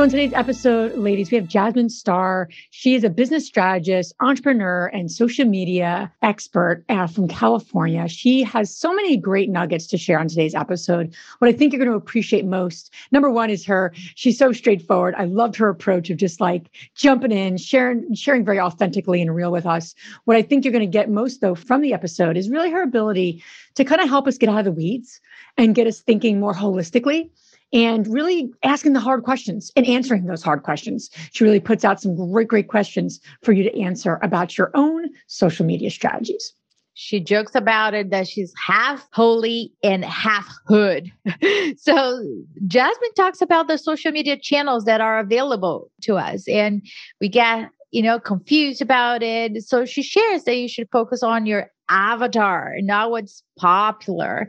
So, in today's episode, ladies, we have Jasmine Star. She is a business strategist, entrepreneur, and social media expert uh, from California. She has so many great nuggets to share on today's episode. What I think you're going to appreciate most, number one, is her. She's so straightforward. I loved her approach of just like jumping in, sharing, sharing very authentically and real with us. What I think you're going to get most, though, from the episode is really her ability to kind of help us get out of the weeds and get us thinking more holistically and really asking the hard questions and answering those hard questions. She really puts out some great, great questions for you to answer about your own social media strategies. She jokes about it that she's half holy and half hood. so Jasmine talks about the social media channels that are available to us and we get, you know, confused about it. So she shares that you should focus on your avatar, not what's popular.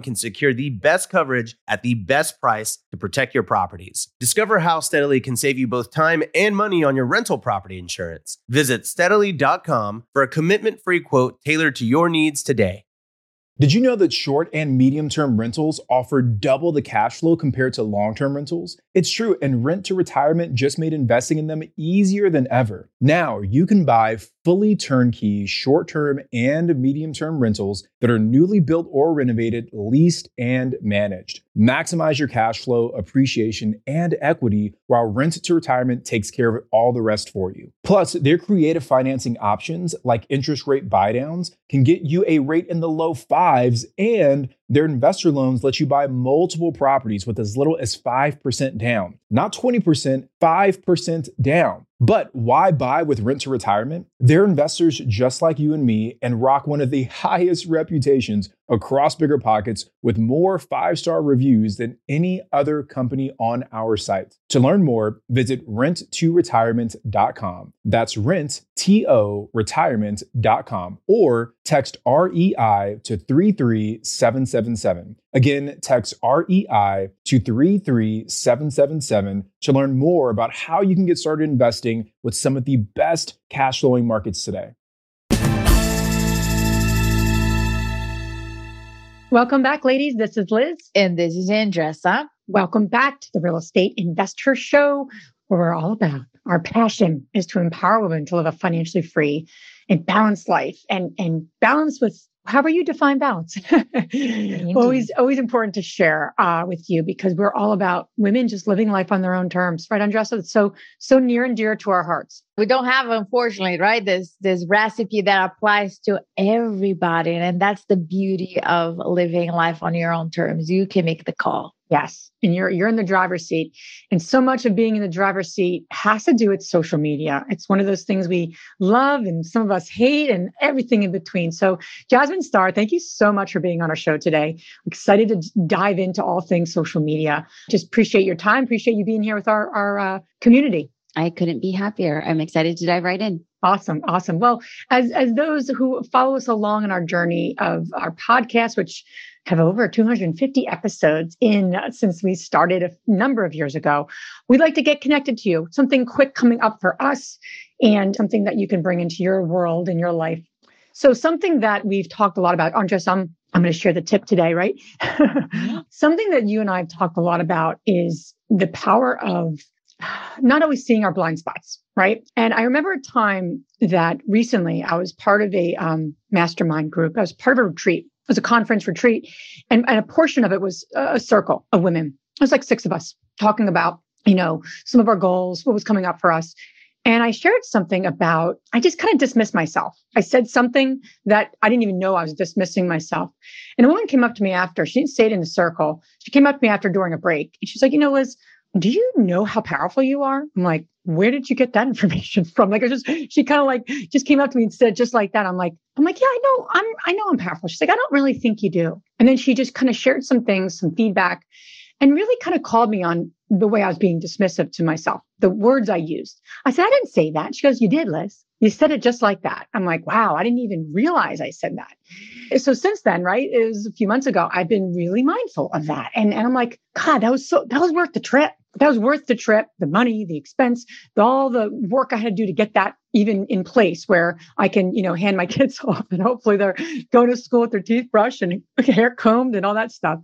can secure the best coverage at the best price to protect your properties. Discover how Steadily can save you both time and money on your rental property insurance. Visit steadily.com for a commitment free quote tailored to your needs today. Did you know that short and medium term rentals offer double the cash flow compared to long term rentals? It's true, and Rent to Retirement just made investing in them easier than ever. Now you can buy fully turnkey short term and medium term rentals that are newly built or renovated, leased, and managed. Maximize your cash flow, appreciation, and equity while Rent to Retirement takes care of all the rest for you. Plus, their creative financing options like interest rate buydowns can get you a rate in the low fives and their investor loans let you buy multiple properties with as little as 5% down. Not 20%, 5% down. But why buy with rent to retirement? They're investors just like you and me and rock one of the highest reputations across BiggerPockets with more five star reviews than any other company on our site. To learn more, visit rent2retirement.com. That's rent, T O retirement.com or text REI to 33777. Again, text REI to 33777 to learn more about how you can get started investing with some of the best cash flowing markets today. Welcome back, ladies. This is Liz. And this is Andressa. Welcome back to the Real Estate Investor Show, where we're all about our passion is to empower women to live a financially free and balanced life and, and balance with however you define balance. always, always important to share uh, with you because we're all about women just living life on their own terms, right, Andressa? It's so so near and dear to our hearts. We don't have, unfortunately, right? This this recipe that applies to everybody, and that's the beauty of living life on your own terms. You can make the call. Yes. And you're you're in the driver's seat. And so much of being in the driver's seat has to do with social media. It's one of those things we love and some of us hate and everything in between. So Jasmine Star, thank you so much for being on our show today. Excited to dive into all things social media. Just appreciate your time. Appreciate you being here with our, our uh, community. I couldn't be happier. I'm excited to dive right in. Awesome, awesome. Well, as as those who follow us along in our journey of our podcast, which have over 250 episodes in uh, since we started a number of years ago. We'd like to get connected to you. Something quick coming up for us and something that you can bring into your world and your life. So something that we've talked a lot about, Andres, I'm, I'm going to share the tip today, right? something that you and I have talked a lot about is the power of not always seeing our blind spots, right? And I remember a time that recently I was part of a um, mastermind group. I was part of a retreat It was a conference retreat, and, and a portion of it was a circle of women. It was like six of us talking about, you know, some of our goals, what was coming up for us. And I shared something about, I just kind of dismissed myself. I said something that I didn't even know I was dismissing myself. And a woman came up to me after, she didn't say it in the circle. She came up to me after during a break and she's like, you know, Liz, do you know how powerful you are? I'm like, where did you get that information from? Like, I just, she kind of like just came up to me and said just like that. I'm like, I'm like, yeah, I know, I'm, I know I'm powerful. She's like, I don't really think you do. And then she just kind of shared some things, some feedback and really kind of called me on the way I was being dismissive to myself, the words I used. I said, I didn't say that. She goes, You did, Liz. You said it just like that. I'm like, wow, I didn't even realize I said that. So since then, right, it was a few months ago, I've been really mindful of that. And, and I'm like, God, that was so, that was worth the trip. That was worth the trip, the money, the expense, the, all the work I had to do to get that even in place where I can, you know, hand my kids off and hopefully they're going to school with their teeth brushed and hair combed and all that stuff.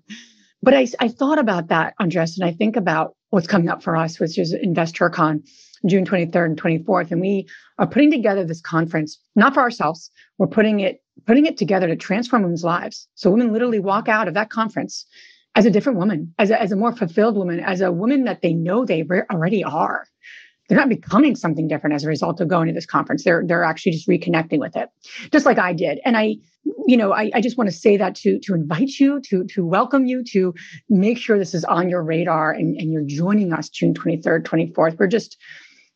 But I, I thought about that, Andres, and I think about what's coming up for us, which is InvestorCon, June 23rd and 24th. And we are putting together this conference, not for ourselves. We're putting it, putting it together to transform women's lives. So women literally walk out of that conference as a different woman, as a, as a more fulfilled woman, as a woman that they know they already are. They're not becoming something different as a result of going to this conference. They're they're actually just reconnecting with it, just like I did. And I you know, I, I just want to say that to to invite you, to to welcome you, to make sure this is on your radar and, and you're joining us June 23rd, 24th. We're just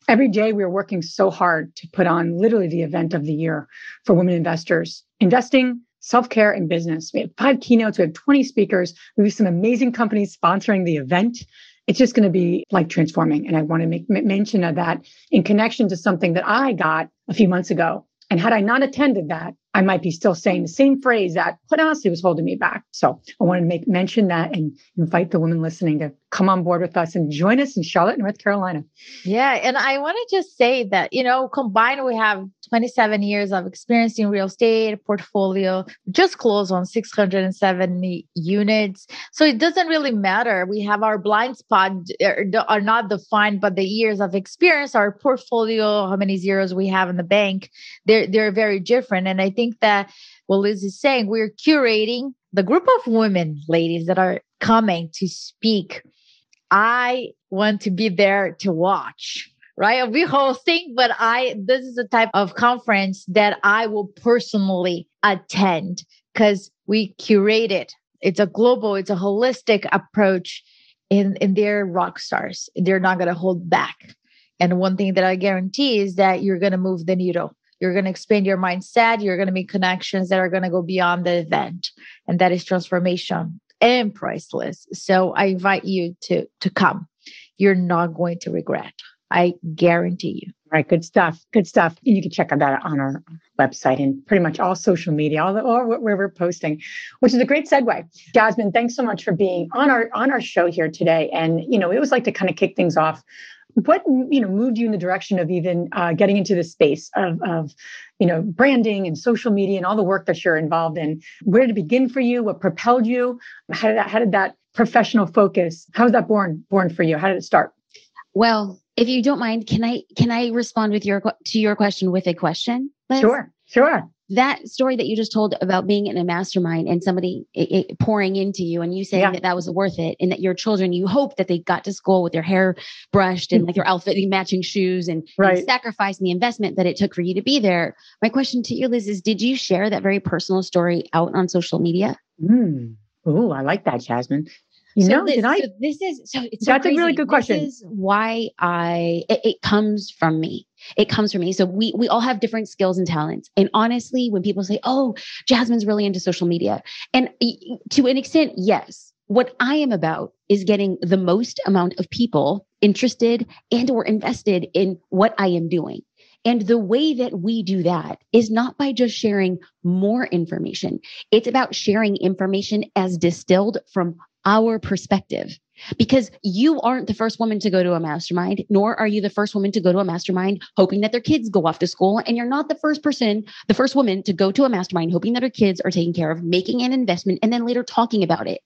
every day we're working so hard to put on literally the event of the year for women investors. Investing, self-care, and business. We have five keynotes, we have 20 speakers, we have some amazing companies sponsoring the event. It's just going to be like transforming. And I want to make mention of that in connection to something that I got a few months ago. And had I not attended that, I might be still saying the same phrase that quite honestly was holding me back. So I wanted to make mention that and invite the women listening to come on board with us and join us in Charlotte, North Carolina. Yeah. And I want to just say that, you know, combined, we have 27 years of experience in real estate portfolio, just closed on 670 units. So it doesn't really matter. We have our blind spot er, are not defined, but the years of experience, our portfolio, how many zeros we have in the bank, they're, they're very different. And I think think that what Liz is saying, we're curating the group of women, ladies, that are coming to speak. I want to be there to watch right? Be hosting, but I this is the type of conference that I will personally attend because we curate it. It's a global, it's a holistic approach, and, and they're rock stars. They're not gonna hold back. And one thing that I guarantee is that you're gonna move the needle. You're going to expand your mindset. You're going to make connections that are going to go beyond the event. And that is transformation and priceless. So I invite you to, to come. You're not going to regret. I guarantee you. All right, good stuff. Good stuff. And you can check out that on our website and pretty much all social media, all the, or where we're posting, which is a great segue. Jasmine, thanks so much for being on our on our show here today. And you know, it was like to kind of kick things off what you know moved you in the direction of even uh, getting into the space of, of you know branding and social media and all the work that you're involved in. Where did it begin for you? What propelled you? How did that how did that professional focus how was that born born for you? How did it start? Well if you don't mind can i can i respond with your to your question with a question Liz? sure sure that story that you just told about being in a mastermind and somebody it, it pouring into you and you saying yeah. that that was worth it and that your children you hope that they got to school with their hair brushed and like their outfit matching shoes and, right. and sacrificing the investment that it took for you to be there my question to you liz is did you share that very personal story out on social media mm. oh i like that jasmine you so know, this, did I? So this is so. It's That's so a really good question. This is why I. It, it, comes from me. It comes from me. So we we all have different skills and talents. And honestly, when people say, "Oh, Jasmine's really into social media," and to an extent, yes. What I am about is getting the most amount of people interested and or invested in what I am doing. And the way that we do that is not by just sharing more information. It's about sharing information as distilled from our perspective because you aren't the first woman to go to a mastermind, nor are you the first woman to go to a mastermind hoping that their kids go off to school. And you're not the first person, the first woman to go to a mastermind hoping that her kids are taken care of, making an investment, and then later talking about it.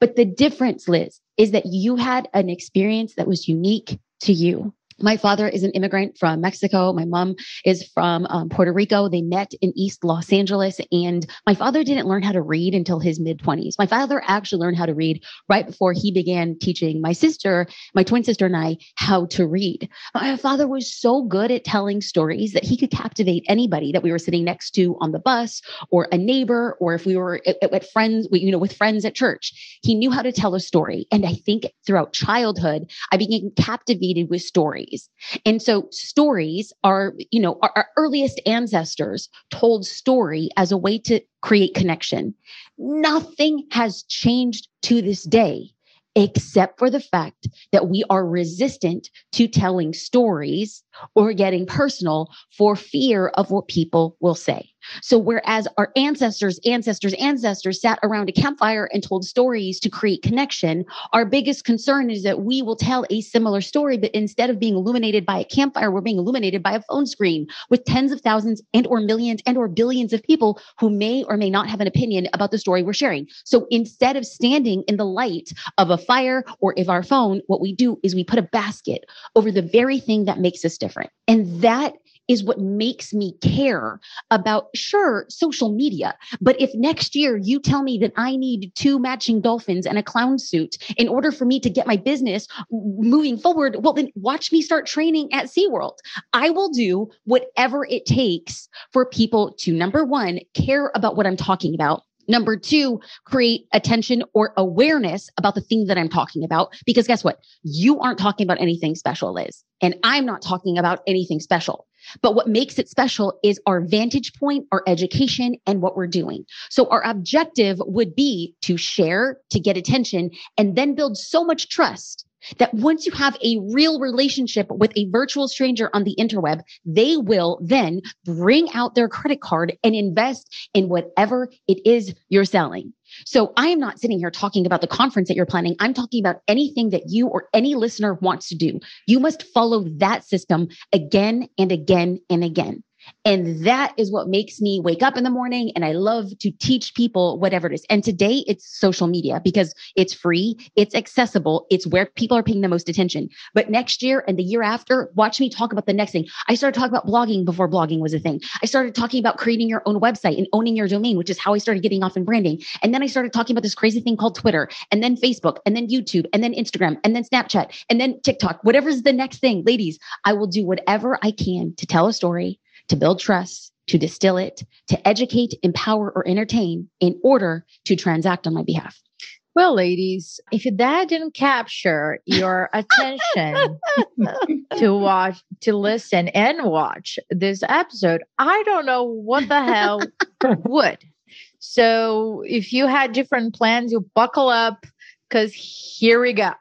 But the difference, Liz, is that you had an experience that was unique to you. My father is an immigrant from Mexico. My mom is from um, Puerto Rico. They met in East Los Angeles. And my father didn't learn how to read until his mid 20s. My father actually learned how to read right before he began teaching my sister, my twin sister, and I how to read. My father was so good at telling stories that he could captivate anybody that we were sitting next to on the bus or a neighbor, or if we were at, at friends, you know, with friends at church. He knew how to tell a story. And I think throughout childhood, I became captivated with stories stories. And so stories are, you know, our, our earliest ancestors told story as a way to create connection. Nothing has changed to this day except for the fact that we are resistant to telling stories or getting personal for fear of what people will say. So, whereas our ancestors, ancestors, ancestors sat around a campfire and told stories to create connection, our biggest concern is that we will tell a similar story, but instead of being illuminated by a campfire, we're being illuminated by a phone screen with tens of thousands and or millions and or billions of people who may or may not have an opinion about the story we're sharing. So, instead of standing in the light of a fire or if our phone, what we do is we put a basket over the very thing that makes us different. And that is what makes me care about, sure, social media. But if next year you tell me that I need two matching dolphins and a clown suit in order for me to get my business moving forward, well, then watch me start training at SeaWorld. I will do whatever it takes for people to, number one, care about what I'm talking about. Number two, create attention or awareness about the thing that I'm talking about. Because guess what? You aren't talking about anything special, Liz. And I'm not talking about anything special. But what makes it special is our vantage point, our education, and what we're doing. So our objective would be to share, to get attention, and then build so much trust that once you have a real relationship with a virtual stranger on the interweb, they will then bring out their credit card and invest in whatever it is you're selling. So I am not sitting here talking about the conference that you're planning. I'm talking about anything that you or any listener wants to do. You must follow that system again and again and again. And that is what makes me wake up in the morning. And I love to teach people whatever it is. And today it's social media because it's free, it's accessible, it's where people are paying the most attention. But next year and the year after, watch me talk about the next thing. I started talking about blogging before blogging was a thing. I started talking about creating your own website and owning your domain, which is how I started getting off in branding. And then I started talking about this crazy thing called Twitter, and then Facebook, and then YouTube, and then Instagram, and then Snapchat, and then TikTok, whatever's the next thing. Ladies, I will do whatever I can to tell a story to build trust, to distill it, to educate, empower, or entertain in order to transact on my behalf. Well, ladies, if that didn't capture your attention to watch, to listen and watch this episode, I don't know what the hell would. So if you had different plans, you buckle up because here we go.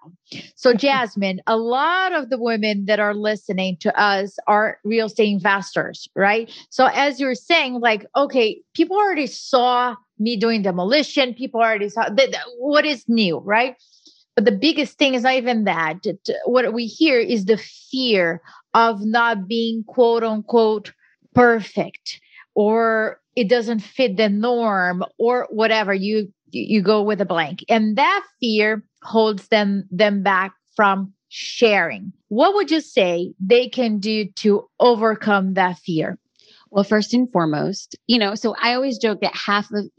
So, Jasmine, a lot of the women that are listening to us are real estate investors, right? So, as you're saying, like, okay, people already saw me doing demolition, people already saw that, what is new, right? But the biggest thing is not even that. What we hear is the fear of not being quote unquote perfect or it doesn't fit the norm or whatever you you go with a blank. And that fear holds them them back from sharing. What would you say they can do to overcome that fear? Well first and foremost you know so i always joke that half of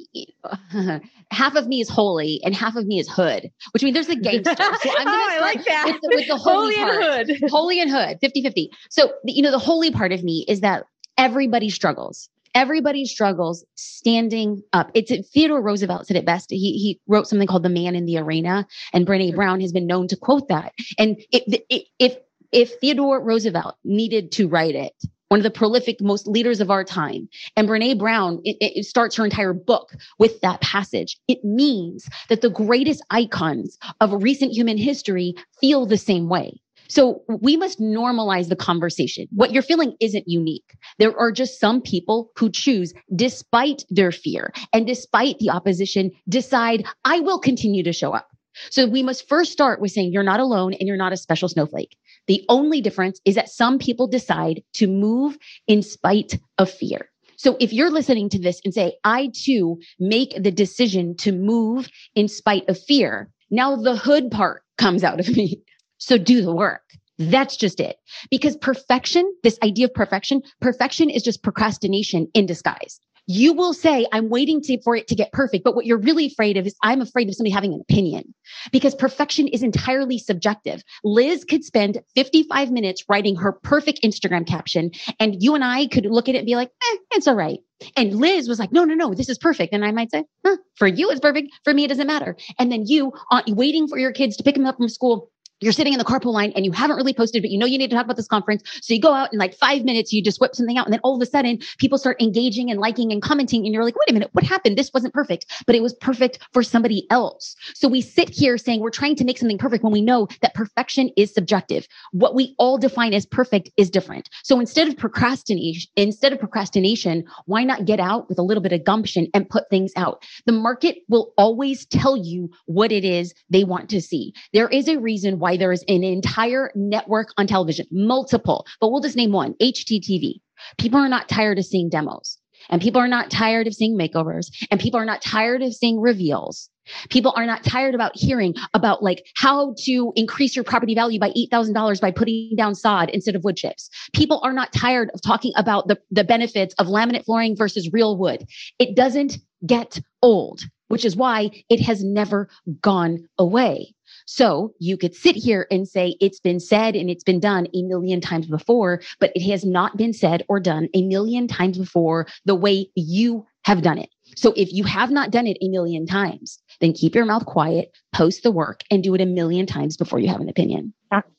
half of me is holy and half of me is hood which means there's a gangster. So i'm gonna oh, I like that. With the, with the holy, holy and hood. Holy and hood 50 50 so you know the holy part of me is that everybody struggles everybody struggles standing up. It's Theodore Roosevelt said it best. He he wrote something called "The Man in the Arena," and Brene Brown has been known to quote that. And it, it, if if Theodore Roosevelt needed to write it, one of the prolific most leaders of our time. And Brene Brown it, it, starts her entire book with that passage. It means that the greatest icons of recent human history feel the same way. So we must normalize the conversation. What you're feeling isn't unique. There are just some people who choose, despite their fear and despite the opposition, decide, I will continue to show up. So we must first start with saying you're not alone and you're not a special snowflake. The only difference is that some people decide to move in spite of fear. So if you're listening to this and say, I too make the decision to move in spite of fear, now the hood part comes out of me. So do the work. That's just it. Because perfection, this idea of perfection, perfection is just procrastination in disguise. You will say, I'm waiting to, for it to get perfect. But what you're really afraid of is I'm afraid of somebody having an opinion because perfection is entirely subjective. Liz could spend 55 minutes writing her perfect Instagram caption, and you and I could look at it and be like, eh, it's all right. And Liz was like, no, no, no, this is perfect. And I might say, huh, for you, it's perfect. For me, it doesn't matter. And then you, uh, waiting for your kids to pick them up from school, you're sitting in the carpool line and you haven't really posted, but you know you need to talk about this conference. So you go out in like five minutes, you just whip something out. And then all of a sudden, people start engaging and liking and commenting. And you're like, wait a minute, what happened? This wasn't perfect, but it was perfect for somebody else. So we sit here saying we're trying to make something perfect when we know that perfection is subjective. What we all define as perfect is different. So instead of procrastination, instead of procrastination, why not get out with a little bit of gumption and put things out? The market will always tell you what it is they want to see. There is a reason why why there is an entire network on television, multiple, but we'll just name one HGTV. People are not tired of seeing demos and people are not tired of seeing makeovers and people are not tired of seeing reveals. People are not tired about hearing about like how to increase your property value by $8,000 by putting down sod instead of wood chips. People are not tired of talking about the, the benefits of laminate flooring versus real wood. It doesn't get old, which is why it has never gone away. So you could sit here and say it's been said and it's been done a million times before, but it has not been said or done a million times before the way you have done it. So if you have not done it a million times, then keep your mouth quiet, post the work and do it a million times before you have an opinion.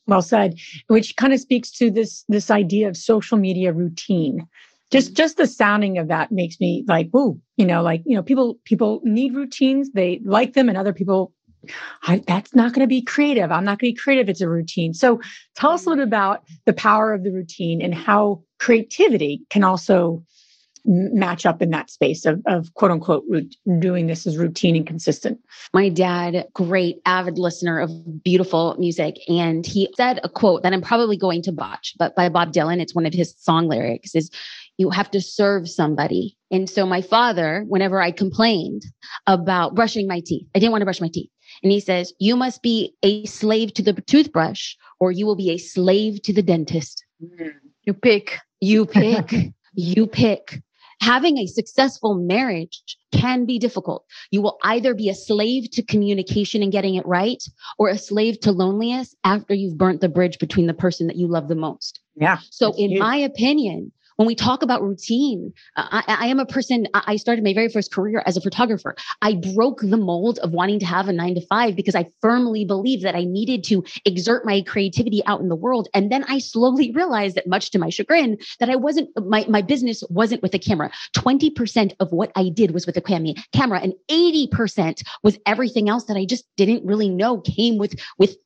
Well said, which kind of speaks to this this idea of social media routine just just the sounding of that makes me like ooh you know like you know people people need routines they like them and other people I, that's not going to be creative. I'm not going to be creative. It's a routine. So tell us a little bit about the power of the routine and how creativity can also match up in that space of, of quote unquote doing this as routine and consistent. My dad, great avid listener of beautiful music. And he said a quote that I'm probably going to botch, but by Bob Dylan, it's one of his song lyrics is you have to serve somebody. And so my father, whenever I complained about brushing my teeth, I didn't want to brush my teeth. And he says, You must be a slave to the toothbrush or you will be a slave to the dentist. You pick. You pick. you pick. Having a successful marriage can be difficult. You will either be a slave to communication and getting it right or a slave to loneliness after you've burnt the bridge between the person that you love the most. Yeah. So, in my opinion, when we talk about routine, uh, I, I, am a person, I started my very first career as a photographer. I broke the mold of wanting to have a nine to five because I firmly believed that I needed to exert my creativity out in the world. And then I slowly realized that much to my chagrin, that I wasn't, my, my business wasn't with a camera. 20% of what I did was with a camera and 80% was everything else that I just didn't really know came with, with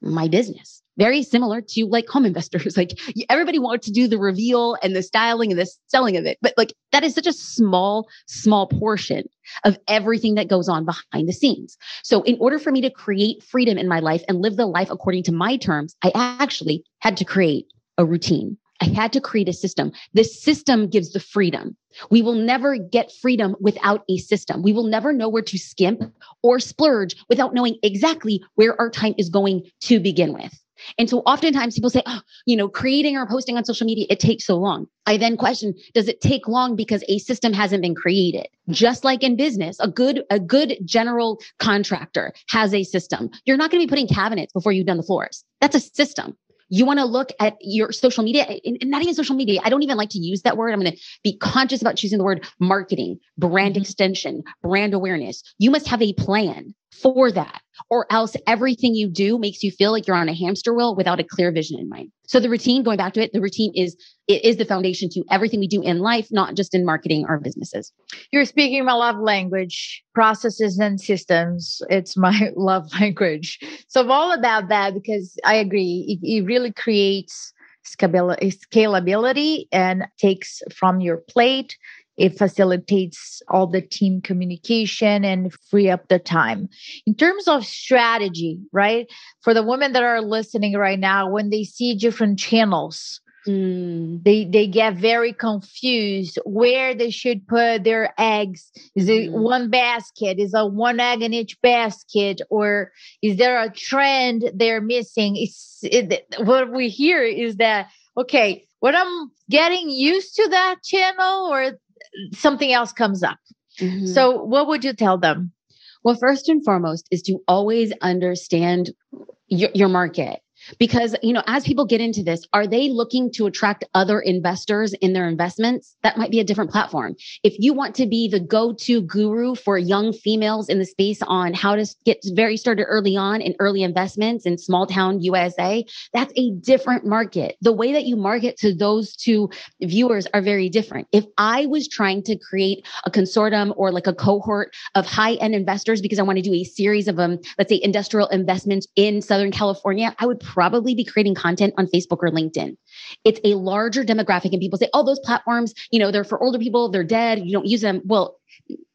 my business very similar to like home investors. Like everybody wants to do the reveal and the styling and the selling of it. But like that is such a small, small portion of everything that goes on behind the scenes. So in order for me to create freedom in my life and live the life according to my terms, I actually had to create a routine. I had to create a system. This system gives the freedom. We will never get freedom without a system. We will never know where to skimp or splurge without knowing exactly where our time is going to begin with. And so oftentimes people say, oh, you know, creating or posting on social media, it takes so long. I then question, does it take long because a system hasn't been created? Just like in business, a good, a good general contractor has a system. You're not going to be putting cabinets before you've done the floors. That's a system. You want to look at your social media, and not even social media. I don't even like to use that word. I'm going to be conscious about choosing the word marketing, brand mm-hmm. extension, brand awareness. You must have a plan for that or else everything you do makes you feel like you're on a hamster wheel without a clear vision in mind. So the routine, going back to it, the routine is it is the foundation to everything we do in life, not just in marketing our businesses. You're speaking my love language, processes and systems. It's my love language. So I'm all about that because I agree. It, it really creates scalability and takes from your plate it facilitates all the team communication and free up the time. In terms of strategy, right? For the women that are listening right now, when they see different channels, Mm. They they get very confused where they should put their eggs. Is it mm. one basket? Is a one egg in each basket, or is there a trend they're missing? It's it, what we hear is that okay, when I'm getting used to that channel, or something else comes up. Mm-hmm. So, what would you tell them? Well, first and foremost is to always understand your, your market because you know as people get into this are they looking to attract other investors in their investments? That might be a different platform. If you want to be the go-to guru for young females in the space on how to get very started early on in early investments in small town usa that's a different market. The way that you market to those two viewers are very different. If i was trying to create a consortium or like a cohort of high-end investors because i want to do a series of um let's say industrial investments in southern california i would probably be creating content on Facebook or LinkedIn. It's a larger demographic, and people say, oh, those platforms, you know, they're for older people, they're dead, you don't use them. Well,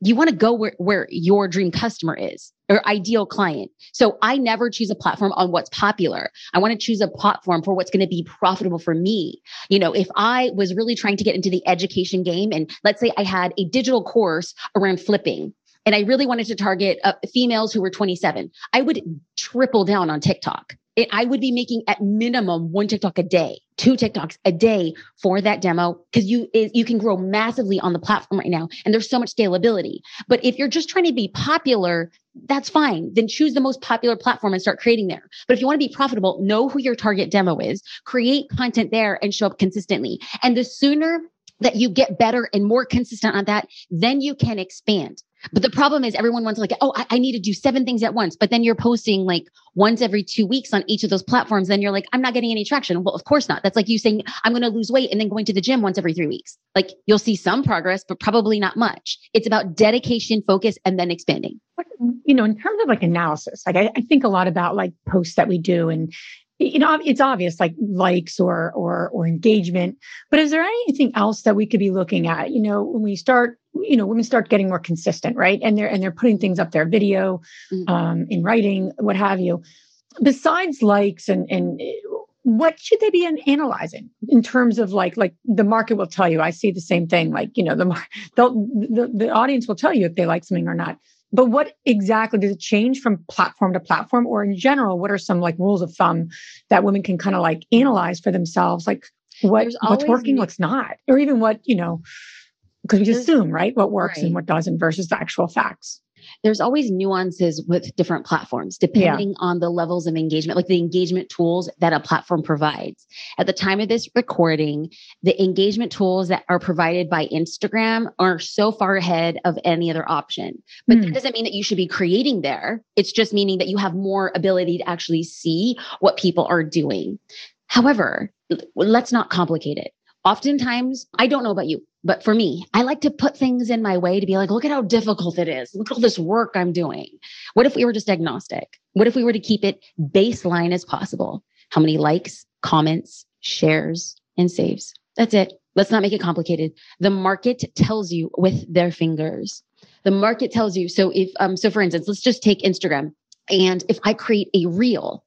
you want to go where, where your dream customer is or ideal client. So I never choose a platform on what's popular. I want to choose a platform for what's going to be profitable for me. You know, if I was really trying to get into the education game and let's say I had a digital course around flipping, and I really wanted to target uh, females who were 27, I would triple down on TikTok it, I would be making at minimum one TikTok a day, two TikToks a day for that demo because you you can grow massively on the platform right now, and there's so much scalability. But if you're just trying to be popular, that's fine. Then choose the most popular platform and start creating there. But if you want to be profitable, know who your target demo is, create content there, and show up consistently. And the sooner that you get better and more consistent on that, then you can expand. But the problem is everyone wants like, oh, I, I, need to do seven things at once. But then you're posting like once every two weeks on each of those platforms. Then you're like, I'm not getting any traction. Well, of course not. That's like you saying, I'm going to lose weight and then going to the gym once every three weeks. Like you'll see some progress, but probably not much. It's about dedication, focus, and then expanding. You know, in terms of like analysis, like I, I think a lot about like posts that we do and you know it's obvious like likes or or or engagement but is there anything else that we could be looking at? You know when we start you know women start getting more consistent right? And they're and they're putting things up there video mm-hmm. um in writing what have you. Besides likes and and what should they be analyzing in terms of like like the market will tell you i see the same thing like you know the the, the audience will tell you if they like something or not but what exactly does it change from platform to platform? Or in general what are some like rules of thumb that women can kind of like analyze for themselves? Like what what's working what's not? Or even what you know because we just assume right what works right. and what doesn't versus the actual facts there's always nuances with different platforms depending yeah. on the levels of engagement, like the engagement tools that a platform provides. At the time of this recording, the engagement tools that are provided by Instagram are so far ahead of any other option. But mm. that hmm. doesn't mean that you should be creating there. It's just meaning that you have more ability to actually see what people are doing. However, let's not complicate it. Oftentimes, I don't know about you. But for me, I like to put things in my way to be like, look at how difficult it is. Look at all this work I'm doing. What if we were just agnostic? What if we were to keep it baseline as possible? How many likes, comments, shares, and saves? That's it. Let's not make it complicated. The market tells you with their fingers. The market tells you. So if um, so for instance, let's just take Instagram. And if I create a reel,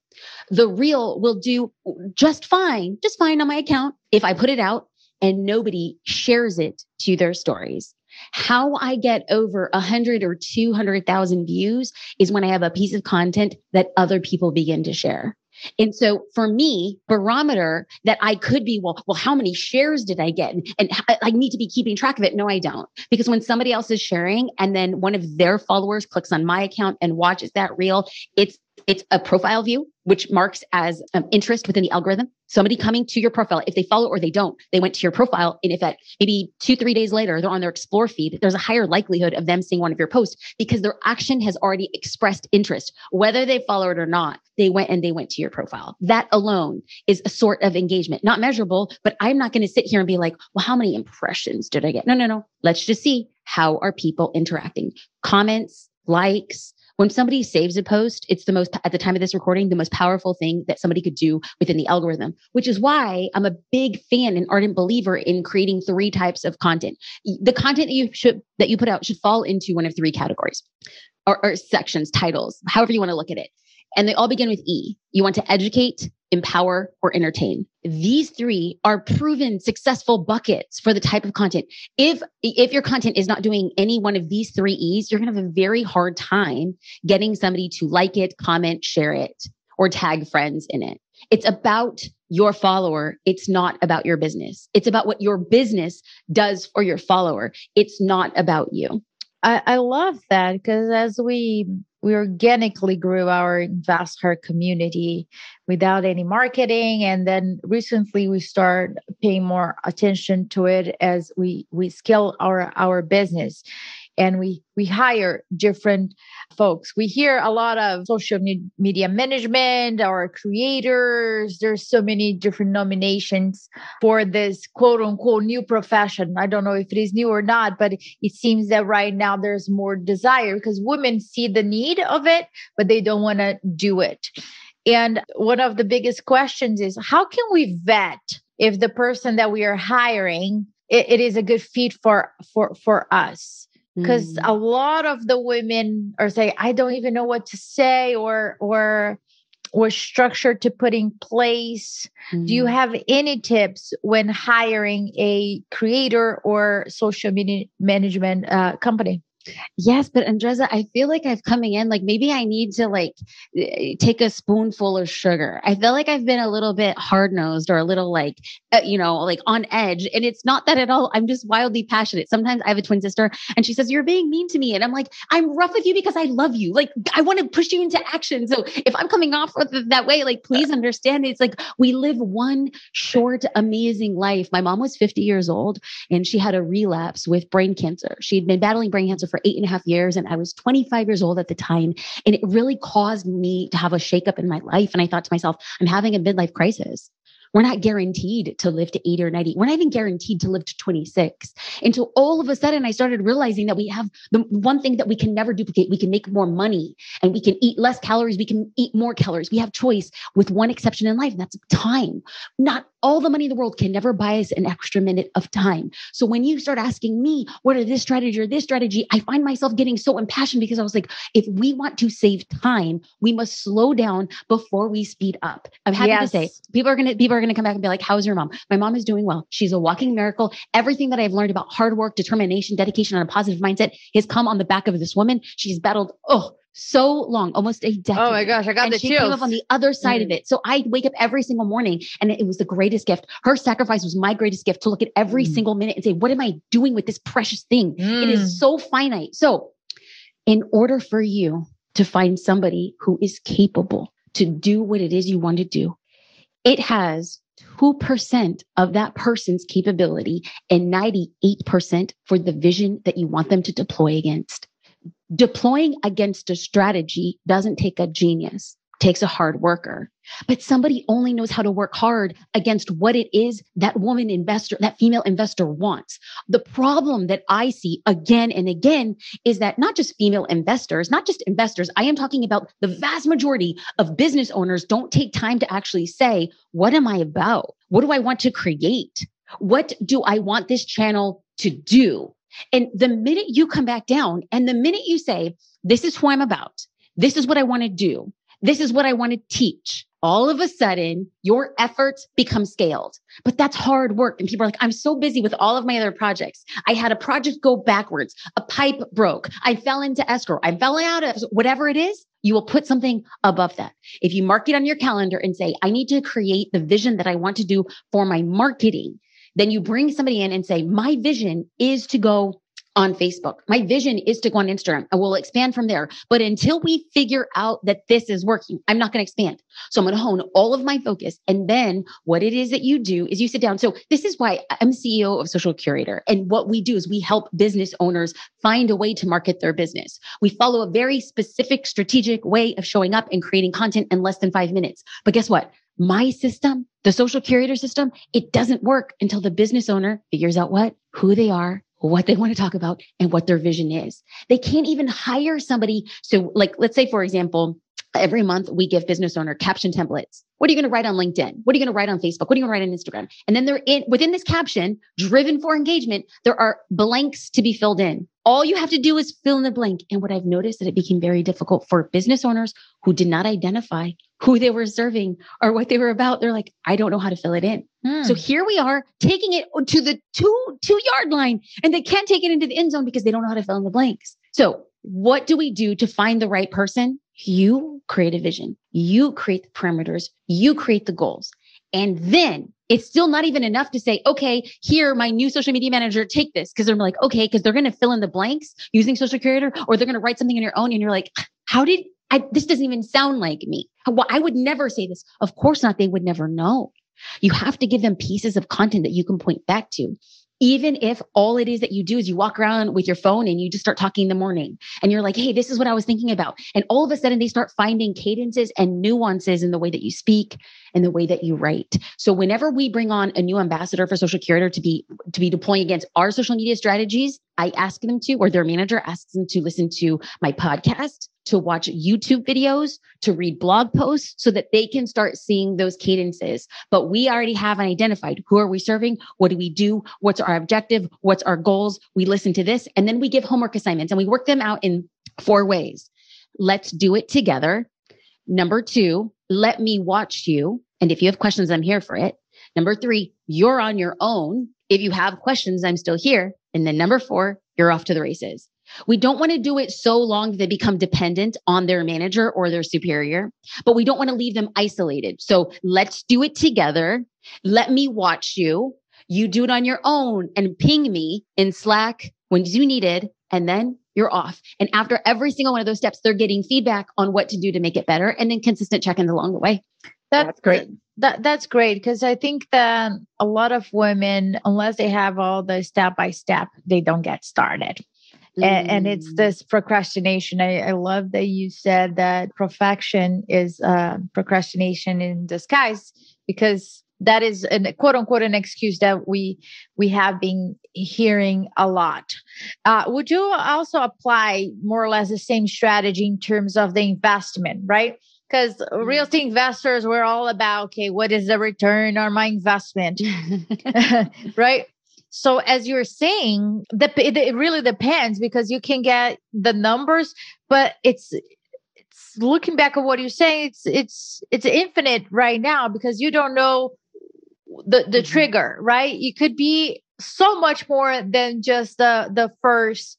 the reel will do just fine, just fine on my account. If I put it out and nobody shares it to their stories. How I get over a hundred or 200,000 views is when I have a piece of content that other people begin to share. And so for me, barometer that I could be, well, well, how many shares did I get? And I need to be keeping track of it. No, I don't. Because when somebody else is sharing and then one of their followers clicks on my account and watches that reel, it's it's a profile view, which marks as um, interest within the algorithm. Somebody coming to your profile, if they follow or they don't, they went to your profile. And if at maybe two, three days later, they're on their explore feed, there's a higher likelihood of them seeing one of your posts because their action has already expressed interest. Whether they follow it or not, they went and they went to your profile. That alone is a sort of engagement, not measurable, but I'm not going to sit here and be like, well, how many impressions did I get? No, no, no. Let's just see how are people interacting? Comments, likes, when somebody saves a post, it's the most, at the time of this recording, the most powerful thing that somebody could do within the algorithm, which is why I'm a big fan and ardent believer in creating three types of content. The content that you should, that you put out should fall into one of three categories or, or sections, titles, however you want to look at it. And they all begin with E. You want to educate, empower, or entertain. These three are proven successful buckets for the type of content. If if your content is not doing any one of these three E's, you're going to have a very hard time getting somebody to like it, comment, share it, or tag friends in it. It's about your follower. It's not about your business. It's about what your business does for your follower. It's not about you. I, I love that because as we we organically grew our investor community without any marketing. And then recently we start paying more attention to it as we we scale our our business and we we hire different folks. We hear a lot of social media management or creators. There's so many different nominations for this quote unquote new profession. I don't know if it is new or not but it seems that right now there's more desire because women see the need of it but they don't want to do it. And one of the biggest questions is how can we vet if the person that we are hiring it, it is a good fit for for for us because mm. a lot of the women are saying i don't even know what to say or or or structure to put in place mm. do you mm. have any tips when hiring a creator or social media management uh, company Yes, but Andressa, I feel like I've coming in like maybe I need to like eh, take a spoonful of sugar. I feel like I've been a little bit hard nosed or a little like uh, you know like on edge, and it's not that at all. I'm just wildly passionate. Sometimes I have a twin sister, and she says you're being mean to me, and I'm like I'm rough with you because I love you. Like I want to push you into action. So if I'm coming off that way, like please understand. It's like we live one short, amazing life. My mom was 50 years old, and she had a relapse with brain cancer. She'd been battling brain cancer for eight and a half years. And I was 25 years old at the time. And it really caused me to have a shakeup in my life. And I thought to myself, I'm having a midlife crisis. We're not guaranteed to live to 80 or 90. We're not even guaranteed to live to 26. Until all of a sudden I started realizing that we have the one thing that we can never duplicate. We can make more money and we can eat less calories. We can eat more calories. We have choice with one exception in life, and that's time. Not all the money in the world can never buy us an extra minute of time. So when you start asking me, what are this strategy or this strategy, I find myself getting so impassioned because I was like, if we want to save time, we must slow down before we speed up. I'm happy yes. to say people are gonna people are gonna come back and be like, How's your mom? My mom is doing well. She's a walking miracle. Everything that I've learned about hard work, determination, dedication, and a positive mindset has come on the back of this woman. She's battled, oh, so long, almost a decade. Oh my gosh, I got and the she chills. came up on the other side mm. of it. So I wake up every single morning and it was the greatest gift. Her sacrifice was my greatest gift to look at every mm. single minute and say, what am I doing with this precious thing? Mm. It is mm. so finite. So in order for you to find somebody who is capable to do what it is you want to do, it has 2% of that person's capability and 98% for the vision that you want them to deploy against. Deploying against a strategy doesn't take a genius takes a hard worker. But somebody only knows how to work hard against what it is that woman investor that female investor wants. The problem that i see again and again is that not just female investors not just investors i am talking about the vast majority of business owners don't take time to actually say what am i about? What do i want to create? What do i want this channel to do? And the minute you come back down and the minute you say, this is who I'm about, this is what I want to do, this is what I want to teach, all of a sudden your efforts become scaled. But that's hard work. And people are like, I'm so busy with all of my other projects. I had a project go backwards. A pipe broke. I fell into escrow. I fell out of whatever it is. You will put something above that. If you mark it on your calendar and say, I need to create the vision that I want to do for my marketing, then you bring somebody in and say, my vision is to go on Facebook. My vision is to go on Instagram and we'll expand from there. But until we figure out that this is working, I'm not going to expand. So I'm going to hone all of my focus. And then what it is that you do is you sit down. So this is why I'm CEO of Social Curator. And what we do is we help business owners find a way to market their business. We follow a very specific strategic way of showing up and creating content in less than five minutes. But guess what? my system, the social curator system, it doesn't work until the business owner figures out what, who they are, what they want to talk about and what their vision is. They can't even hire somebody. So like, let's say, for example, every month we give business owner caption templates. What are you going to write on LinkedIn? What are you going to write on Facebook? What are you going to write on Instagram? And then they're in within this caption, driven for engagement, there are blanks to be filled in. All you have to do is fill in the blank. And what I've noticed that it became very difficult for business owners who did not identify who they were serving or what they were about. They're like, I don't know how to fill it in. Hmm. So here we are taking it to the two two yard line and they can't take it into the end zone because they don't know how to fill in the blanks. So what do we do to find the right person? You create a vision. You create the parameters. You create the goals. And then it's still not even enough to say, okay, here, my new social media manager, take this. Cause they're like, okay, because they're going to fill in the blanks using social curator, or they're going to write something on your own. And you're like, how did I, this doesn't even sound like me. Well, I would never say this. Of course not. They would never know. You have to give them pieces of content that you can point back to even if all it is that you do is you walk around with your phone and you just start talking in the morning and you're like, hey, this is what I was thinking about. And all of a sudden they start finding cadences and nuances in the way that you speak and the way that you write. So whenever we bring on a new ambassador for social curator to be to be deploying against our social media strategies, I ask them to, or their manager asks them to listen to my podcast to watch YouTube videos, to read blog posts so that they can start seeing those cadences. But we already have identified who are we serving? What do we do? What's our objective? What's our goals? We listen to this and then we give homework assignments and we work them out in four ways. Let's do it together. Number two, let me watch you. And if you have questions, I'm here for it. Number three, you're on your own. If you have questions, I'm still here. And then number four, you're off to the races. We don't want to do it so long that they become dependent on their manager or their superior, but we don't want to leave them isolated. So let's do it together. Let me watch you. You do it on your own and ping me in Slack when you need it. And then you're off. And after every single one of those steps, they're getting feedback on what to do to make it better and then consistent check ins along the way. That, That's great. That that's great because I think that a lot of women, unless they have all the step by step, they don't get started. And, and it's Mm. this procrastination. I, I love that you said that perfection is uh, procrastination in disguise because that is an quote unquote an excuse that we we have been hearing a lot. Uh, would you also apply more or less the same strategy in terms of the investment, right? Because real estate investors, we're all about okay, what is the return on my investment? right? So as you're saying, the, it, it really depends because you can get the numbers, but it's it's looking back at what you're saying, it's it's it's infinite right now because you don't know the the Mhm. trigger, right? You could be so much more than just the the first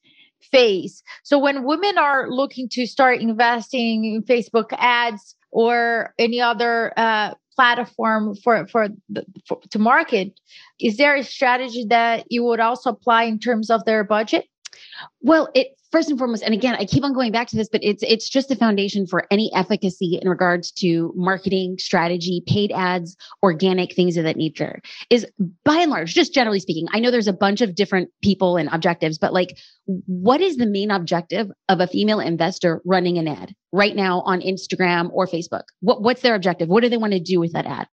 phase. So when women are looking to start investing in Facebook ads or any other uh, platform for for, the, for to market, is there a strategy that you would also apply in terms of their budget? Well, it first and foremost, and again, I keep on going back to this, but it's it's just the foundation for any efficacy in regards to marketing strategy, paid ads, organic things of that nature. Is by and large, just generally speaking, I know there's a bunch of different people and objectives, but like, what is the main objective of a female investor running an ad right now on Instagram or Facebook? What what's their objective? What do they want to do with that ad?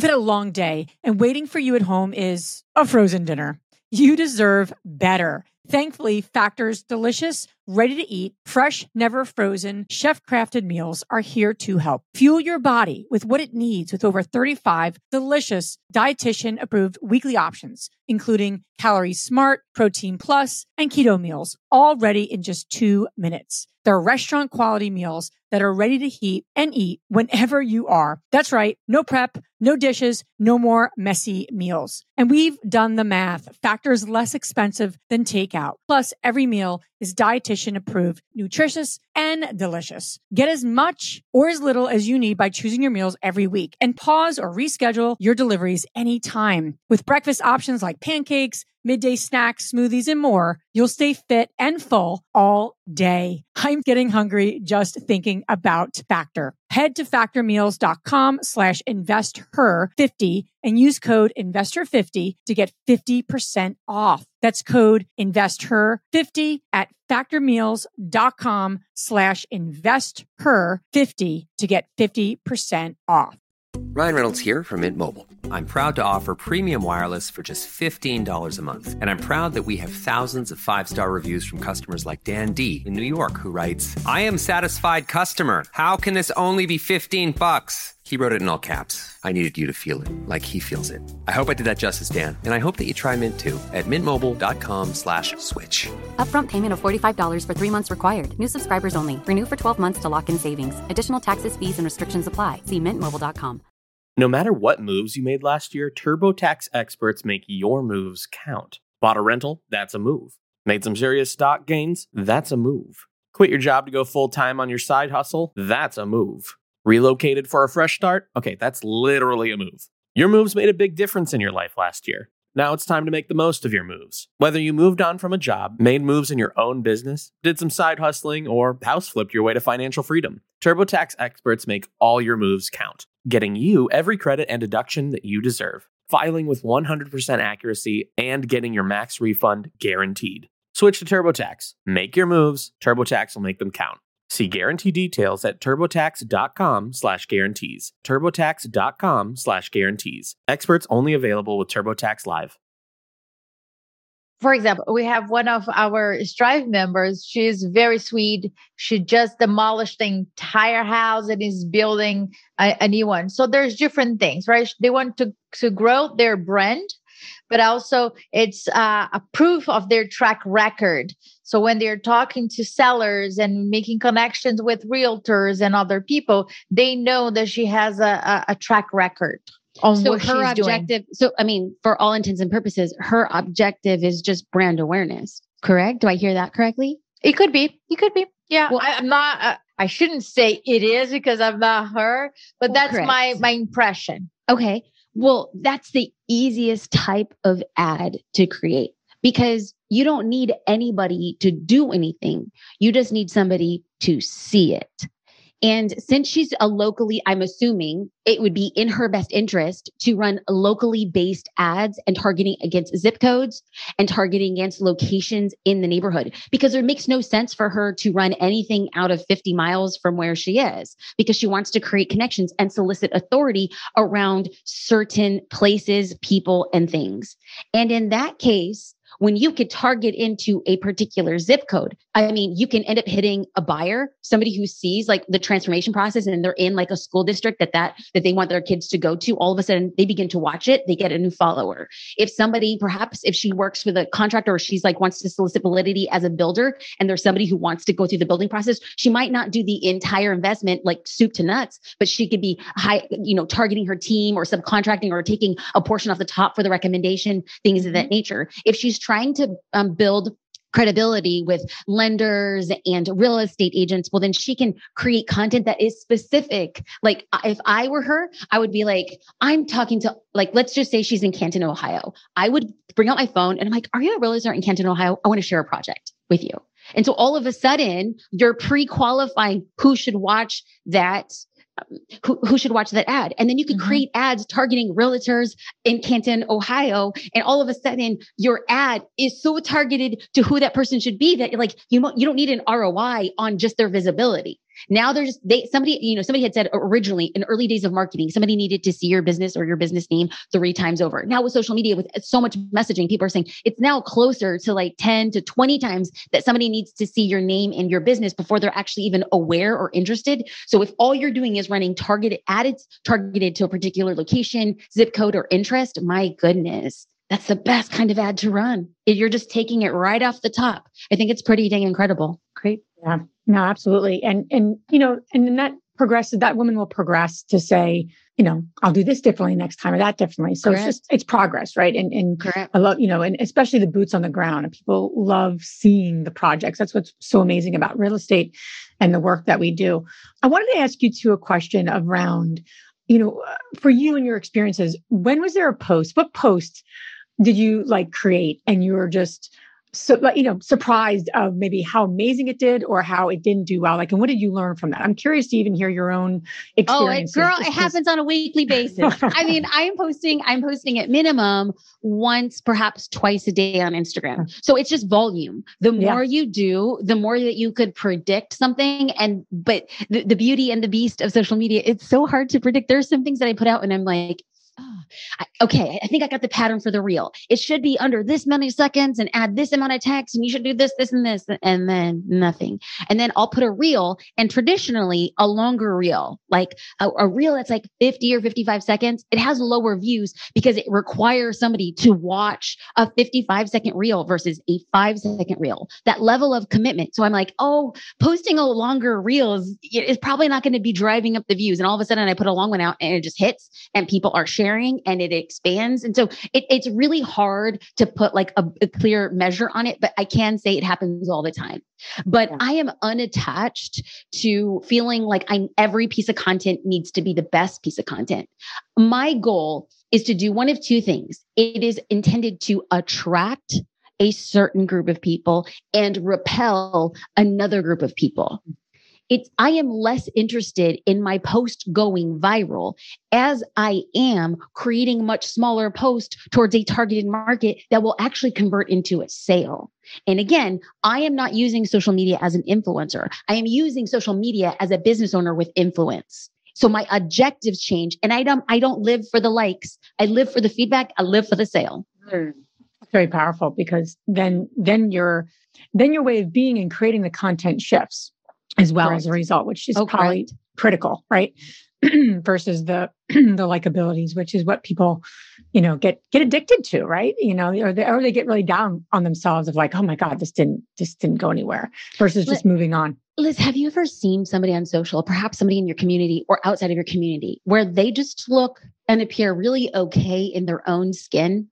You've had a long day, and waiting for you at home is a frozen dinner. You deserve better. Thankfully, Factor's delicious, ready to eat, fresh, never frozen, chef crafted meals are here to help fuel your body with what it needs with over 35 delicious dietitian approved weekly options, including Calorie Smart, Protein Plus, and Keto meals, all ready in just two minutes. They're restaurant quality meals that are ready to heat and eat whenever you are. That's right. No prep, no dishes, no more messy meals. And we've done the math. Factor's less expensive than takeout. Plus, every meal is dietitian approved, nutritious, and delicious. Get as much or as little as you need by choosing your meals every week and pause or reschedule your deliveries anytime. With breakfast options like pancakes, midday snacks, smoothies, and more, you'll stay fit and full all day. I'm getting hungry just thinking about Factor. Head to factormeals.com slash investher50 and use code investher50 to get 50% off. That's code investher50 at factormeals.com slash investher50 to get 50% off. Ryan Reynolds here from Mint Mobile. I'm proud to offer premium wireless for just $15 a month. And I'm proud that we have thousands of five star reviews from customers like Dan D in New York, who writes, I am satisfied customer. How can this only be 15 bucks? He wrote it in all caps. I needed you to feel it like he feels it. I hope I did that justice, Dan. And I hope that you try Mint too at mintmobile.com slash switch. Upfront payment of $45 for three months required. New subscribers only. Renew for 12 months to lock in savings. Additional taxes, fees, and restrictions apply. See mintmobile.com. No matter what moves you made last year, TurboTax experts make your moves count. Bought a rental? That's a move. Made some serious stock gains? That's a move. Quit your job to go full time on your side hustle? That's a move. Relocated for a fresh start? Okay, that's literally a move. Your moves made a big difference in your life last year. Now it's time to make the most of your moves. Whether you moved on from a job, made moves in your own business, did some side hustling, or house flipped your way to financial freedom, TurboTax experts make all your moves count, getting you every credit and deduction that you deserve, filing with 100% accuracy, and getting your max refund guaranteed. Switch to TurboTax. Make your moves. TurboTax will make them count. See guarantee details at turbotax.com slash guarantees. turbotax.com slash guarantees. Experts only available with TurboTax Live. For example, we have one of our Strive members. She's very sweet. She just demolished the entire house and is building a, a new one. So there's different things, right? They want to, to grow their brand but also it's uh, a proof of their track record. So when they're talking to sellers and making connections with realtors and other people, they know that she has a, a, a track record. On so what her she's objective, doing. so I mean, for all intents and purposes, her objective is just brand awareness. Correct? Do I hear that correctly? It could be. It could be. Yeah. Well- I, I'm not. Uh, I shouldn't say it is because I'm not her, but that's correct. my my impression. Okay. Well, that's the easiest type of ad to create because you don't need anybody to do anything. You just need somebody to see it. And since she's a locally, I'm assuming it would be in her best interest to run locally based ads and targeting against zip codes and targeting against locations in the neighborhood because it makes no sense for her to run anything out of 50 miles from where she is because she wants to create connections and solicit authority around certain places, people, and things. And in that case, when you could target into a particular zip code, I mean, you can end up hitting a buyer, somebody who sees like the transformation process and they're in like a school district that that that they want their kids to go to. All of a sudden, they begin to watch it. They get a new follower. If somebody, perhaps, if she works with a contractor or she's like wants to solicit validity as a builder, and there's somebody who wants to go through the building process, she might not do the entire investment like soup to nuts, but she could be high, you know, targeting her team or subcontracting or taking a portion off the top for the recommendation, things of that mm-hmm. nature. If she's trying to um, build credibility with lenders and real estate agents, well, then she can create content that is specific. Like if I were her, I would be like, I'm talking to like, let's just say she's in Canton, Ohio. I would bring out my phone and I'm like, are you a realtor in Canton, Ohio? I want to share a project with you. And so all of a sudden you're pre-qualifying who should watch that who, who should watch that ad. And then you could Mhm. create ads targeting realtors in Canton, Ohio. And all of a sudden your ad is so targeted to who that person should be that like, you, mo- you don't need an ROI on just their visibility. Now there's they somebody, you know, somebody had said originally in early days of marketing, somebody needed to see your business or your business name three times over. Now with social media, with so much messaging, people are saying it's now closer to like 10 to 20 times that somebody needs to see your name and your business before they're actually even aware or interested. So if all you're doing is running targeted ads targeted to a particular location, zip code, or interest, my goodness. That's the best kind of ad to run. You're just taking it right off the top. I think it's pretty dang incredible. Great. Yeah, no, absolutely. And and you know, and then that progresses. That woman will progress to say, you know, I'll do this differently next time or that differently. So Correct. it's just it's progress, right? And and Correct. I love, you know, and especially the boots on the ground. And people love seeing the projects. That's what's so amazing about real estate and the work that we do. I wanted to ask you too a question around, you know, for you and your experiences. When was there a post? What post did you like create? And you were just so like you know surprised of maybe how amazing it did or how it didn't do well? Like and what did you learn from that? I'm curious to even hear your own experience oh girl it happens on a weekly basis. I mean i'm posting i'm posting at minimum once perhaps twice a day on instagram. So it's just volume. The more yeah. you do the more that you could predict something and but the, the beauty and the beast of social media it's so hard to predict. There's some things that i put out and i'm like Ah, I, okay, I think I got the pattern for the reel. It should be under this many seconds and add this amount of text, and you should do this, this, and this, and then nothing. And then I'll put a reel, and traditionally a longer reel, like a, a reel that's like 50 or 55 seconds, it has lower views because it requires somebody to watch a 55 second reel versus a five second reel. That level of commitment. So I'm like, oh, posting a longer reel is, is probably not going to be driving up the views. And all of a sudden I put a long one out and it just hits and people are sharing and it expands. And so it, it's really hard to put like a, a, clear measure on it, but I can say it happens all the time. But yeah. I am unattached to feeling like I'm every piece of content needs to be the best piece of content. My goal is to do one of two things. It is intended to attract a certain group of people and repel another group of people it's I am less interested in my post going viral as I am creating much smaller post towards a targeted market that will actually convert into a sale. And again, I am not using social media as an influencer. I am using social media as a business owner with influence. So my objectives change and I don't I don't live for the likes. I live for the feedback. I live for the sale. Mm. Very powerful because then then your then your way of being and creating the content shifts as well as a result, which is oh, probably critical, right? Versus the the likabilities, which is what people, you know, get get addicted to, right? You know, or they or they get really down on themselves of like, oh my God, this didn't this didn't go anywhere. Versus just moving on. Liz, have you ever seen somebody on social, perhaps somebody in your community or outside of your community, where they just look and appear really okay in their own skin?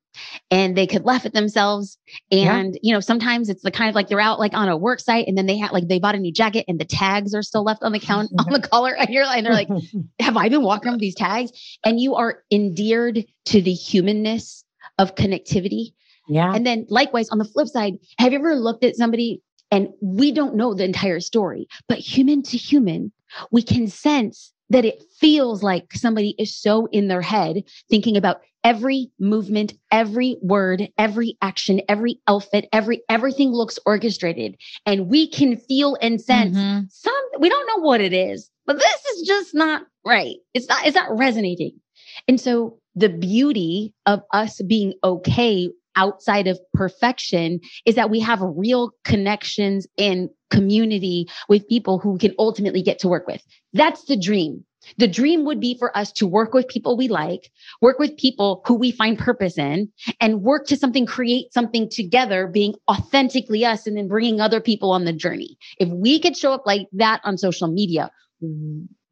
And they could laugh at themselves. And, yeah. you know, sometimes it's the kind of like they're out like on a work site and then they have like they bought a new jacket and the tags are still left on the count on the collar. And you're and they're like, have I been walking with these tags? And you are endeared to the humanness of connectivity. Yeah. And then likewise on the flip side, have you ever looked at somebody and we don't know the entire story, but human to human, we can sense that it feels like somebody is so in their head thinking about every movement, every word, every action, every outfit, every everything looks orchestrated and we can feel and sense mm-hmm. some we don't know what it is, but this is just not right. It's not it's not resonating. And so the beauty of us being okay outside of perfection is that we have real connections and community with people who can ultimately get to work with. That's the dream. The dream would be for us to work with people we like, work with people who we find purpose in, and work to something, create something together, being authentically us, and then bringing other people on the journey. If we could show up like that on social media,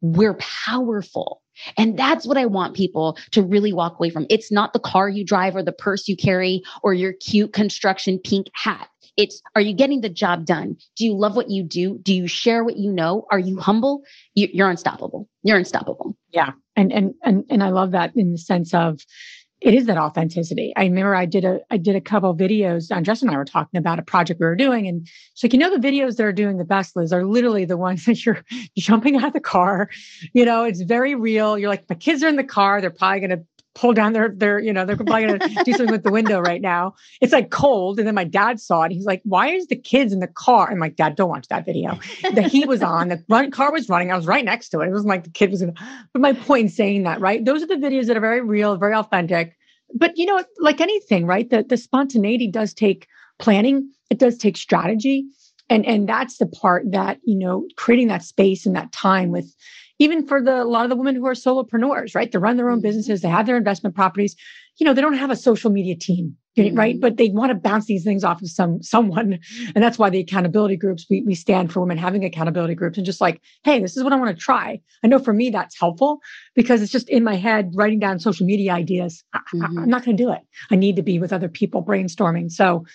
we're powerful. And that's what I want people to really walk away from. It's not the car you drive or the purse you carry or your cute construction pink hat. It's are you getting the job done? Do you love what you do? Do you share what you know? Are you humble? You're unstoppable. You're unstoppable. Yeah. And and and and I love that in the sense of it is that authenticity. I remember I did a I did a couple videos. Andressa and I were talking about a project we were doing, and so you know the videos that are doing the best, Liz, are literally the ones that you're jumping out of the car. You know, it's very real. You're like, my kids are in the car. They're probably going to pull down their their you know they're probably to do something with the window right now. It's like cold and then my dad saw it he's like why is the kids in the car? I'm like dad don't watch that video. The heat was on the run, car was running i was right next to it. It wasn't like the kid was in but my point in saying that right those are the videos that are very real very authentic. But you know like anything right the, the spontaneity does take planning it does take strategy and and that's the part that you know creating that space and that time with even for the a lot of the women who are solopreneurs, right? They run their own mm-hmm. businesses, they have their investment properties. You know, they don't have a social media team, mm-hmm. right? But they want to bounce these things off of some someone, and that's why the accountability groups we we stand for women having accountability groups and just like, hey, this is what I want to try. I know for me that's helpful because it's just in my head writing down social media ideas. Mm-hmm. I, I'm not going to do it. I need to be with other people brainstorming. So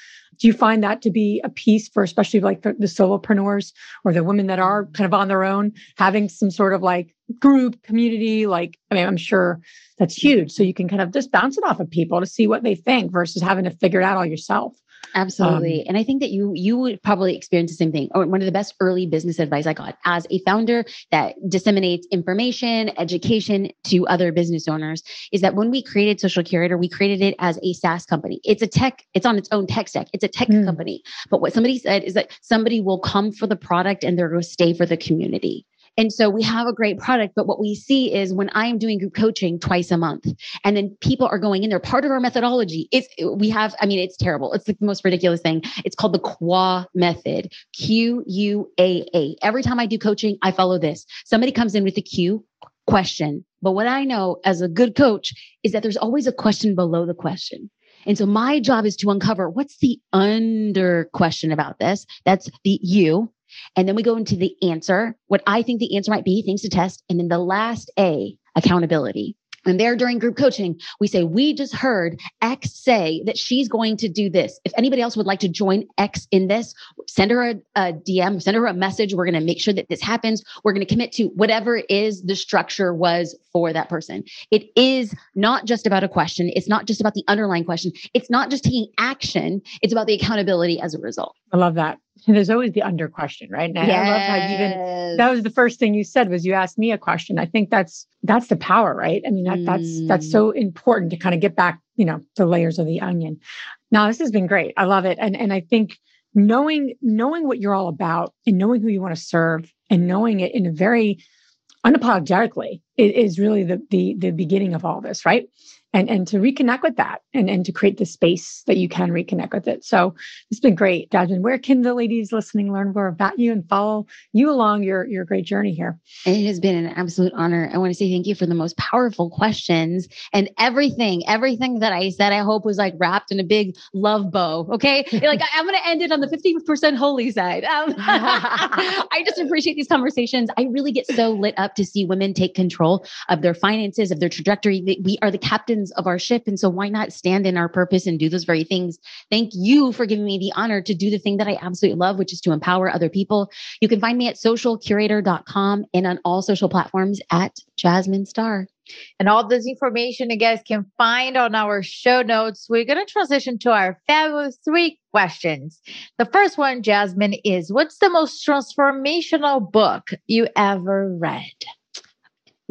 do you find that to be a piece for especially like the, the solopreneurs or the women that are kind of on their own, having some sort of like group community? Like, I mean, I'm sure that's huge. So you can kind of just bounce it off of people to see what they think versus having to figure it out all yourself. Absolutely. Um, and I think that you you would probably experience the same thing. Or one of the best early business advice I got as a founder that disseminates information, education to other business owners is that when we created Social Curator, we created it as a SaaS company. It's a tech, it's on its own tech stack. It's a tech Mm. company. But what somebody said is that somebody will come for the product and they're going to stay for the community. And so we have a great product, but what we see is when I'm doing group coaching twice a month, and then people are going in there, part of our methodology is we have, I mean, it's terrible. It's the most ridiculous thing. It's called the QUA method, Q U A A. Every time I do coaching, I follow this. Somebody comes in with a Q question. But what I know as a good coach is that there's always a question below the question. And so my job is to uncover what's the under question about this. That's the you. And then we go into the answer, what I think the answer might be, things to test. And then the last A, accountability. And there during group coaching, we say, we just heard X say that she's going to do this. If anybody else would like to join X in this, send her a, a DM, send her a message. We're going to make sure that this happens. We're going to commit to whatever it is the structure was for that person. It is not just about a question. It's not just about the underlying question. It's not just taking action. It's about the accountability as a result. I love that. And there's always the under question, right? And I love how you even that was the first thing you said was you asked me a question. I think that's that's the power, right? I mean, that, that's that's mm. so important to kind of get back, you know, the layers of the onion. Now, this has been great. I love it. And and I think knowing knowing what you're all about and knowing who you want to serve and knowing it in a very unapologetically is, really the the the beginning of all this, right? And and to reconnect with that and and to create the space that you can reconnect with it. So it's been great, Jasmine. Where can the ladies listening learn more about you and follow you along your your great journey here? It has been an absolute honor. I want to say thank you for the most powerful questions and everything, everything that I said, I hope was like wrapped in a big love bow. Okay. like I, am going to end it on the 50% holy side. Um, I just appreciate these conversations. I really get so lit up to see women take control of their finances, of their trajectory. We are the captains of our ship. And so why not stand in our purpose and do those very things? Thank you for giving me the honor to do the thing that I absolutely love, which is to empower other people. You can find me at socialcurator.com and on all social platforms at Jasmine Star. And all this information you guys can find on our show notes. We're going to transition to our fabulous three questions. The first one, Jasmine, is what's the most transformational book you ever read?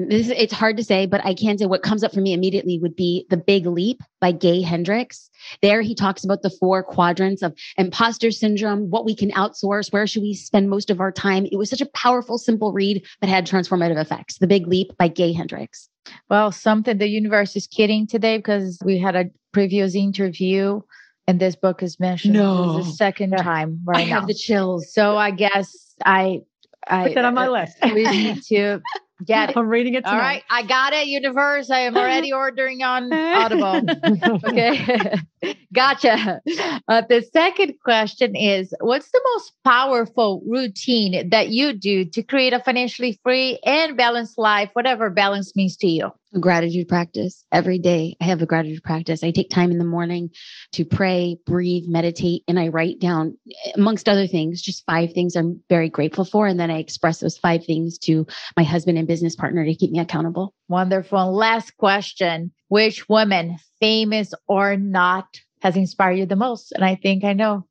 This it's hard to say, but I can say what comes up for me immediately would be The Big Leap by Gay Hendricks. There he talks about the four quadrants of imposter syndrome, what we can outsource, where should we spend most of our time. It was such a powerful, simple read, but had transformative effects. The Big Leap by Gay Hendricks. Well, something the universe is kidding today because we had a previous interview and this book is mentioned No. this is the second time right I now. have the chills. so I guess I I Put that on my list. we need to get it. I'm reading it All right, I got it, universe. I am already ordering on Audible. Okay. gotcha. Uh, the second question is What's the most powerful routine that you do to create a financially free and balanced life, whatever balance means to you? Gratitude practice every day. I have a gratitude practice. I take time in the morning to pray, breathe, meditate, and I write down, amongst other things, just five things I'm very grateful for. And then I express those five things to my husband and business partner to keep me accountable. Wonderful. Last question Which woman, famous or not, has inspired you the most? And I think I know,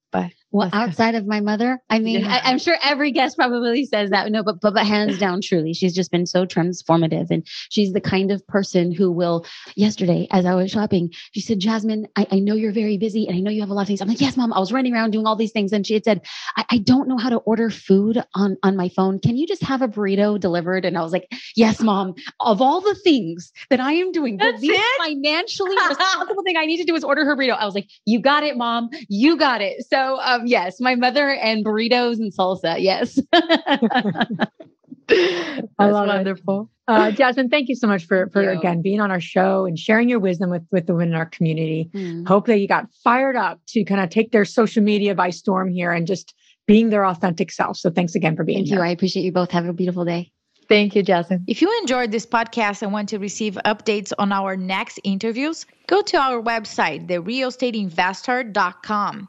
Well, outside of my mother, I mean, Yeah. I, I'm sure every guest probably says that. No, but, but but hands down, truly, she's just been so transformative, and she's the kind of person who will. Yesterday, as I was shopping, she said, "Jasmine, I, I know you're very busy, and I know you have a lot of things." I'm like, "Yes, mom." I was running around doing all these things, and she had said, I, "I don't know how to order food on on my phone. Can you just have a burrito delivered?" And I was like, "Yes, mom." Of all the things that I am doing, the That's it? financially responsible thing I need to do is order her burrito. I was like, "You got it, mom. You got it." So, um, yes, my mother and burritos and salsa. Yes. I That's love it. wonderful. Uh, Jasmine, thank you so much for for you. again being on our show and sharing your wisdom with with the women in our community. Mm. Hope that you got fired up to kind of take their social media by storm here and just being their authentic self. So thanks again for being Thank here. you. I appreciate you both. Have a beautiful day. Thank you, Jasmine. If you enjoyed this podcast and want to receive updates on our next interviews, go to our website, therealestateinvesther.com.